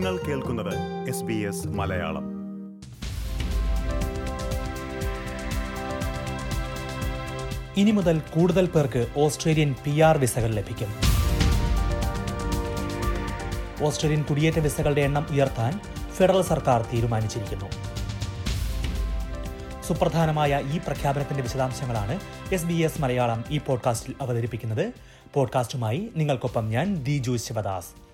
നിങ്ങൾ കേൾക്കുന്നത് S B S Malayalam. ഇനി മുതൽ കൂടുതൽ പേർക്ക് ഓസ്ട്രേലിയൻ പി ആർ വിസകൾ ലഭിക്കും. ഓസ്ട്രേലിയൻ കുടിയേറ്റ വിസകളുടെ എണ്ണം ഉയർത്താൻ ഫെഡറൽ സർക്കാർ തീരുമാനിച്ചിരിക്കുന്നു. സുപ്രധാനമായ ഈ പ്രഖ്യാപനത്തിന്റെ വിശദാംശങ്ങളാണ് എസ് ബി എസ് മലയാളം ഈ പോഡ്കാസ്റ്റിൽ അവതരിപ്പിക്കുന്നത്. പോഡ്കാസ്റ്റുമായി നിങ്ങൾക്കൊപ്പം ഞാൻ ദിജു ശിവദാസ്.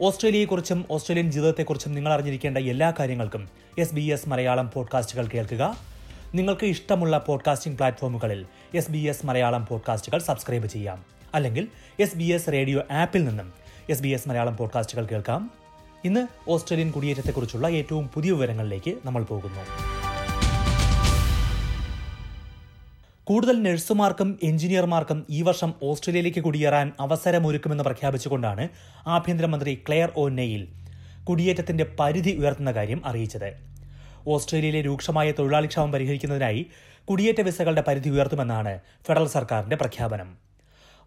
ഓസ്ട്രേലിയയെക്കുറിച്ചും ഓസ്ട്രേലിയൻ ജീവിതത്തെക്കുറിച്ചും നിങ്ങൾ അറിഞ്ഞിരിക്കേണ്ട എല്ലാ കാര്യങ്ങൾക്കും എസ് ബി എസ് മലയാളം പോഡ്കാസ്റ്റുകൾ കേൾക്കുക. നിങ്ങൾക്ക് ഇഷ്ടമുള്ള പോഡ്കാസ്റ്റിംഗ് പ്ലാറ്റ്ഫോമുകളിൽ എസ് ബി എസ് മലയാളം പോഡ്കാസ്റ്റുകൾ സബ്സ്ക്രൈബ് ചെയ്യാം. അല്ലെങ്കിൽ എസ് ബി എസ് റേഡിയോ ആപ്പിൽ നിന്നും എസ് ബി എസ് മലയാളം പോഡ്കാസ്റ്റുകൾ കേൾക്കാം. ഇന്ന് ഓസ്ട്രേലിയൻ കുടിയേറ്റത്തെക്കുറിച്ചുള്ള ഏറ്റവും പുതിയ വിവരങ്ങളിലേക്ക് നമ്മൾ പോകുന്നു. കൂടുതൽ നഴ്സുമാർക്കും എഞ്ചിനീയർമാർക്കും ഈ വർഷം ഓസ്ട്രേലിയയിലേക്ക് കുടിയേറാൻ അവസരമൊരുക്കുമെന്ന് പ്രഖ്യാപിച്ചുകൊണ്ടാണ് ആഭ്യന്തരമന്ത്രി ക്ലെയർ ഒ നെയിൽ കുടിയേറ്റത്തിന്റെ പരിധി ഉയർത്തുന്ന കാര്യം അറിയിച്ചത്. ഓസ്ട്രേലിയയിലെ രൂക്ഷമായ തൊഴിലാളിക്ഷാമം പരിഹരിക്കുന്നതിനായി കുടിയേറ്റ വിസകളുടെ പരിധി ഉയർത്തുമെന്നാണ് ഫെഡറൽ സർക്കാരിന്റെ പ്രഖ്യാപനം.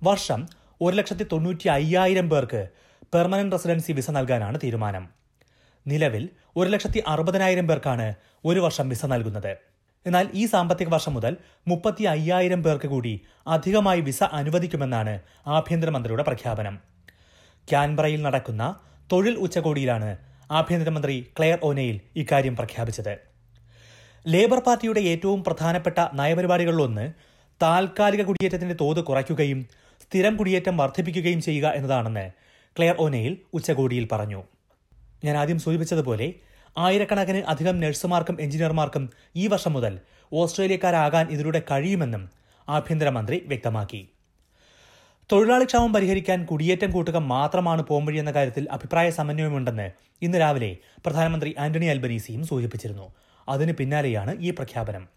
വർഷം ഒരു ലക്ഷത്തി തൊണ്ണൂറ്റി അയ്യായിരം പേർക്ക് പെർമനന്റ് റെസിഡൻസി വിസ നൽകാനാണ് തീരുമാനം. നിലവിൽ ഒരു ലക്ഷത്തി അറുപതിനായിരം പേർക്കാണ് ഒരു വർഷം വിസ നൽകുന്നത്. എന്നാൽ ഈ സാമ്പത്തിക വർഷം മുതൽ മുപ്പത്തി അയ്യായിരം പേർക്ക് കൂടി അധികമായി വിസ അനുവദിക്കുമെന്നാണ് ആഭ്യന്തരമന്ത്രിയുടെ പ്രഖ്യാപനം. ക്യാൻബറയിൽ നടക്കുന്ന തൊഴിൽ ഉച്ചകോടിയിലാണ് ആഭ്യന്തരമന്ത്രി ക്ലെയർ ഓനയിൽ ഇക്കാര്യം പ്രഖ്യാപിച്ചത്. ലേബർ പാർട്ടിയുടെ ഏറ്റവും പ്രധാനപ്പെട്ട നയപരിപാടികളിലൊന്ന് താൽക്കാലിക കുടിയേറ്റത്തിന്റെ തോത് കുറയ്ക്കുകയും സ്ഥിരം കുടിയേറ്റം വർദ്ധിപ്പിക്കുകയും ചെയ്യുക എന്നതാണെന്ന് ക്ലെയർ ഓനയിൽ ഉച്ചകോടിയിൽ പറഞ്ഞു. ഞാൻ ആദ്യം സൂചിപ്പിച്ചതുപോലെ ആയിരക്കണക്കിന് അധികം നഴ്സുമാർക്കും എഞ്ചിനീയർമാർക്കും ഈ വർഷം മുതൽ ഓസ്ട്രേലിയക്കാരാകാൻ ഇതിലൂടെ കഴിയുമെന്നും ആഭ്യന്തരമന്ത്രി വ്യക്തമാക്കി. തൊഴിലാളി ക്ഷാമം പരിഹരിക്കാൻ കുടിയേറ്റം കൂട്ടുക മാത്രമാണ് പോംവഴി എന്ന കാര്യത്തിൽ അഭിപ്രായ സമന്വയമുണ്ടെന്ന് ഇന്ന് രാവിലെ പ്രധാനമന്ത്രി ആന്റണി അൽബനീസിയും സൂചിപ്പിച്ചിരുന്നു. അതിന് പിന്നാലെയാണ് ഈ പ്രഖ്യാപനം.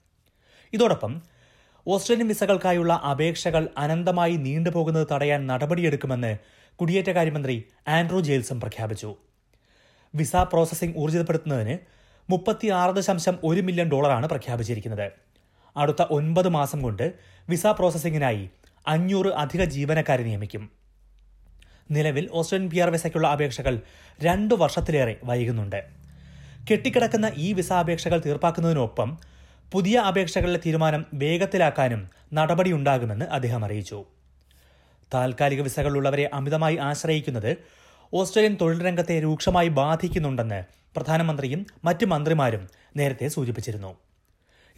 ഇതോടൊപ്പം ഓസ്ട്രേലിയൻ വിസകൾക്കായുള്ള അപേക്ഷകൾ അനന്തമായി നീണ്ടുപോകുന്നത് തടയാൻ നടപടിയെടുക്കുമെന്ന് കുടിയേറ്റകാര്യമന്ത്രി ആൻഡ്രൂ ജെയിൽസും പ്രഖ്യാപിച്ചു. വിസ പ്രോസസ്സിംഗ് ഊർജിതപ്പെടുത്തുന്നതിന് മുപ്പത്തി ആറ് ദശാംശം ഒരു മില്യൺ ഡോളറാണ് പ്രഖ്യാപിച്ചിരിക്കുന്നത്. അടുത്ത ഒൻപത് മാസം കൊണ്ട് വിസ പ്രോസസ്സിംഗിനായി അഞ്ഞൂറ് അധിക ജീവനക്കാരെ നിയമിക്കും. നിലവിൽ ഓസ്ട്രേലിയൻ പി ആർ വിസയ്ക്കുള്ള അപേക്ഷകൾ രണ്ടു വർഷത്തിലേറെ വൈകുന്നുണ്ട്. കെട്ടിക്കിടക്കുന്ന ഈ വിസ അപേക്ഷകൾ തീർപ്പാക്കുന്നതിനൊപ്പം പുതിയ അപേക്ഷകളിലെ തീരുമാനം വേഗത്തിലാക്കാനും നടപടിയുണ്ടാകുമെന്ന് അദ്ദേഹം അറിയിച്ചു. താൽക്കാലിക വിസകളുള്ളവരെ അമിതമായി ആശ്രയിക്കുന്നത് ഓസ്ട്രേലിയൻ തൊഴിൽ രംഗത്തെ രൂക്ഷമായി ബാധിക്കുന്നുണ്ടെന്ന് പ്രധാനമന്ത്രിയും മറ്റ് മന്ത്രിമാരും നേരത്തെ സൂചിപ്പിച്ചിരുന്നു.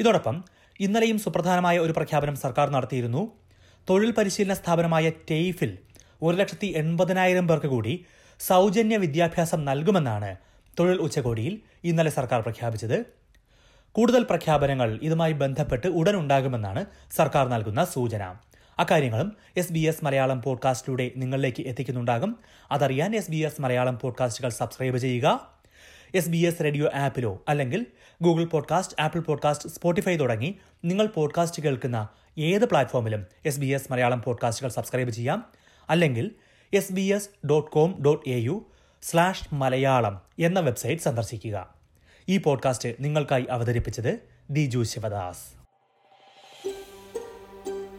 ഇതോടൊപ്പം ഇന്നലെയും സുപ്രധാനമായ ഒരു പ്രഖ്യാപനം സർക്കാർ നടത്തിയിരുന്നു. തൊഴിൽ പരിശീലന സ്ഥാപനമായ ടെയ്ഫിൽ ഒരു ലക്ഷത്തി എൺപതിനായിരം പേർക്ക് കൂടി സൗജന്യ വിദ്യാഭ്യാസം നൽകുമെന്നാണ് തൊഴിൽ ഉച്ചകോടിയിൽ ഇന്നലെ സർക്കാർ പ്രഖ്യാപിച്ചത്. കൂടുതൽ പ്രഖ്യാപനങ്ങൾ ഇതുമായി ബന്ധപ്പെട്ട് ഉടൻ ഉണ്ടാകുമെന്നാണ് സർക്കാർ നൽകുന്ന സൂചന. അക്കാര്യങ്ങളും എസ് ബി എസ് മലയാളം പോഡ്കാസ്റ്റിലൂടെ നിങ്ങളിലേക്ക് എത്തിക്കുന്നുണ്ടാകും. അതറിയാൻ എസ് ബി എസ് മലയാളം പോഡ്കാസ്റ്റുകൾ സബ്സ്ക്രൈബ് ചെയ്യുക. എസ് ബി എസ് റേഡിയോ ആപ്പിലോ അല്ലെങ്കിൽ Google podcast Apple podcast Spotify തുടങ്ങി നിങ്ങൾ പോഡ്കാസ്റ്റ് കേൾക്കുന്ന ഏത് പ്ലാറ്റ്ഫോമിലും എസ് ബി എസ് മലയാളം പോഡ്കാസ്റ്റുകൾ സബ്സ്ക്രൈബ് ചെയ്യാം. അല്ലെങ്കിൽ S B S dot com dot A U slash Malayalam എന്ന വെബ്സൈറ്റ് സന്ദർശിക്കുക. ഈ പോഡ്കാസ്റ്റ് നിങ്ങൾക്കായി അവതരിപ്പിച്ചത് ദിജു ശിവദാസ്.